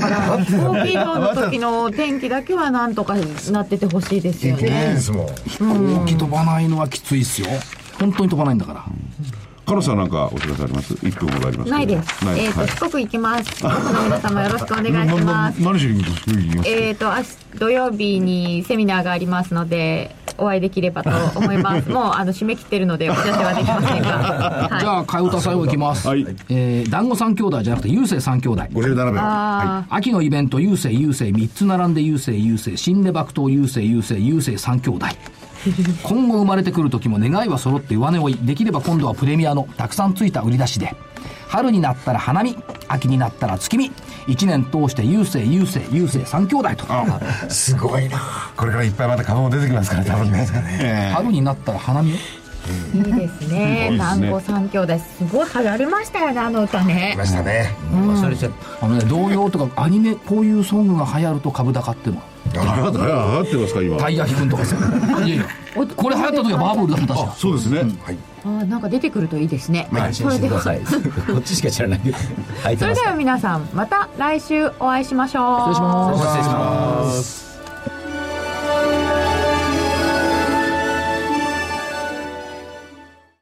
S1: だから飛行機移動の時の天気だけはなんとかなっててほしいですよ
S4: いけない
S1: ね
S4: ですもん
S2: 飛行機飛ばないのはきついっすよ。本当に飛ばないんだから。
S5: カロさんなんかお知らせあります ?1 分ほどあります
S1: ないです、
S5: ない。
S1: えっ、と、
S5: はい。
S1: 四国行きます。僕の皆様よろしくお願いします。
S5: 何しに行きます。
S1: えっ、と明日土曜日にセミナーがありますのでお会いできればと思います。もうあの締め切ってるのでお知らせはできませんが、はい、
S2: じゃあ、替え歌最後いきます。
S5: はい。
S2: えー、団子三兄弟じゃなくて、郵政三兄弟。
S5: 57秒。
S1: あ
S2: 秋のイベント、郵政、郵政、3つ並んで郵政、郵政、新ネ爆闘、郵政、郵政、郵政三兄弟。今後生まれてくる時も願いは揃って上値追い。できれば今度はプレミアのたくさんついた売り出しで。春になったら花見、秋になったら月見。一年通して郵政、郵政、郵政三兄弟と。
S4: すごいな
S5: これからいっぱいまた株も出てきますから、多分ね。え
S2: 春になったら花見よ。
S1: いいですね団子三兄弟すごい流行りましたよねあの歌ね
S4: 来ましたね
S3: 忘れちゃっ
S2: あのね、童謡とかアニメ、こういうソングが流行ると株高っていうのは。
S5: 上がってますか、今。
S2: たい焼きくんとかさ。いやいやこれ流行った時はバブルだった確か。
S5: そうですね。
S1: あなんか出てくるといいですね、
S3: 安心してください。こっちしか知らないけど。
S1: それでは皆さんまた来週お会いしましょう
S2: 失礼します
S3: 失礼します。